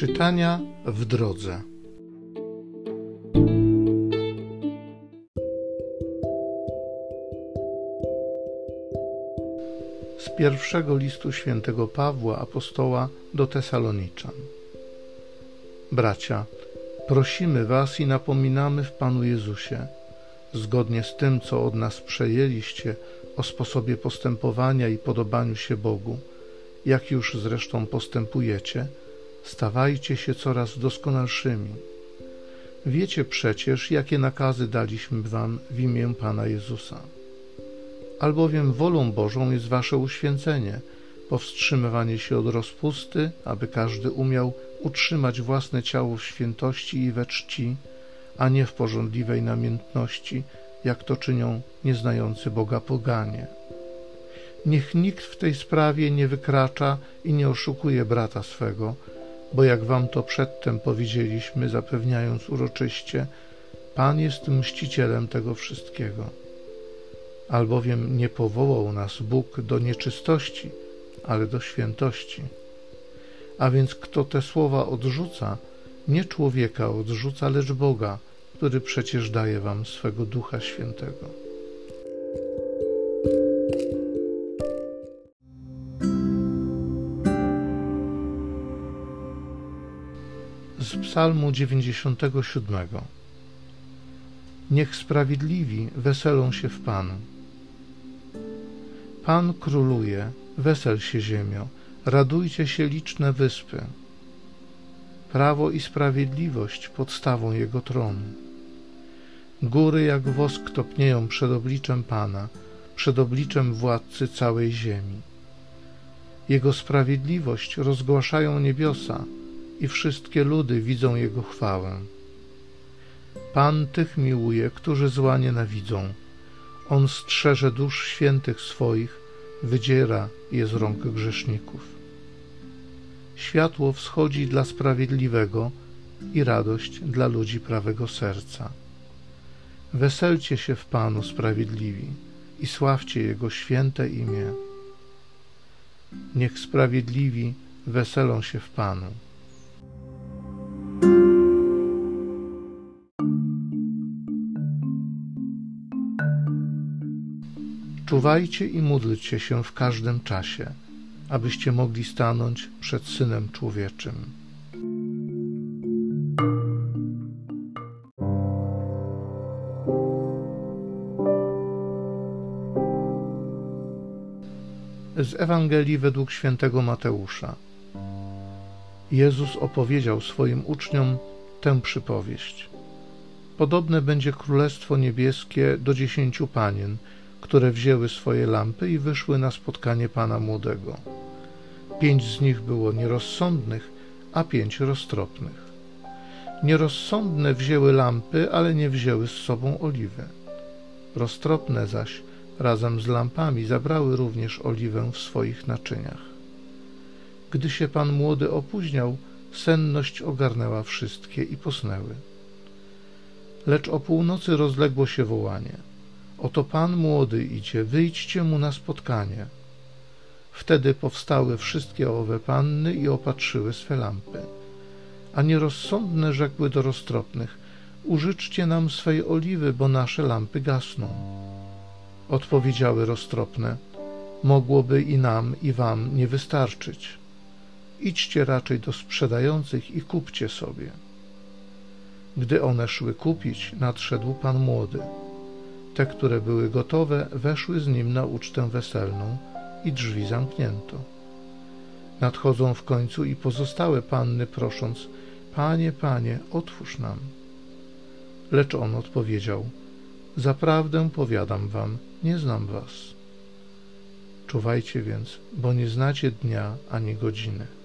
Czytania w drodze. Z pierwszego listu świętego Pawła apostoła do Tesaloniczan. Bracia, prosimy Was i napominamy w Panu Jezusie, zgodnie z tym, co od nas przejęliście o sposobie postępowania i podobaniu się Bogu, jak już zresztą postępujecie, stawajcie się coraz doskonalszymi. Wiecie przecież, jakie nakazy daliśmy Wam w imię Pana Jezusa. Albowiem wolą Bożą jest Wasze uświęcenie, powstrzymywanie się od rozpusty, aby każdy umiał utrzymać własne ciało w świętości i we czci, a nie w porządliwej namiętności, jak to czynią nieznający Boga poganie. Niech nikt w tej sprawie nie wykracza i nie oszukuje brata swego, bo jak wam to przedtem powiedzieliśmy, zapewniając uroczyście, Pan jest mścicielem tego wszystkiego. Albowiem nie powołał nas Bóg do nieczystości, ale do świętości. A więc kto te słowa odrzuca, nie człowieka odrzuca, lecz Boga, który przecież daje wam swego Ducha Świętego. Psalmu 97. Niech sprawiedliwi weselą się w Panu. Pan króluje, wesel się ziemio, radujcie się liczne wyspy. Prawo i sprawiedliwość podstawą Jego tronu. Góry jak wosk topnieją przed obliczem Pana, przed obliczem władcy całej ziemi. Jego sprawiedliwość rozgłaszają niebiosa i wszystkie ludy widzą Jego chwałę. Pan tych miłuje, którzy zła nienawidzą. On strzeże dusz świętych swoich, wydziera je z rąk grzeszników. Światło wschodzi dla sprawiedliwego i radość dla ludzi prawego serca. Weselcie się w Panu sprawiedliwi i sławcie Jego święte imię. Niech sprawiedliwi weselą się w Panu. Czuwajcie i módlcie się w każdym czasie, abyście mogli stanąć przed Synem Człowieczym. Z Ewangelii według świętego Mateusza. Jezus opowiedział swoim uczniom tę przypowieść. Podobne będzie Królestwo Niebieskie do dziesięciu panien, które wzięły swoje lampy i wyszły na spotkanie Pana Młodego. Pięć z nich było nierozsądnych, a pięć roztropnych. Nierozsądne wzięły lampy, ale nie wzięły z sobą oliwy. Roztropne zaś razem z lampami zabrały również oliwę w swoich naczyniach. Gdy się pan młody opóźniał, senność ogarnęła wszystkie i posnęły. Lecz o północy rozległo się wołanie: Oto pan młody idzie, wyjdźcie mu na spotkanie. Wtedy powstały wszystkie owe panny i opatrzyły swe lampy. A nierozsądne rzekły do roztropnych: Użyczcie nam swej oliwy, bo nasze lampy gasną. Odpowiedziały roztropne: Mogłoby i nam, i wam nie wystarczyć. Idźcie raczej do sprzedających i kupcie sobie. Gdy one szły kupić, nadszedł pan młody. Te, które były gotowe, weszły z nim na ucztę weselną i drzwi zamknięto. Nadchodzą w końcu i pozostałe panny, prosząc: Panie, panie, otwórz nam. Lecz on odpowiedział: Zaprawdę powiadam wam, nie znam was. Czuwajcie więc, bo nie znacie dnia ani godziny.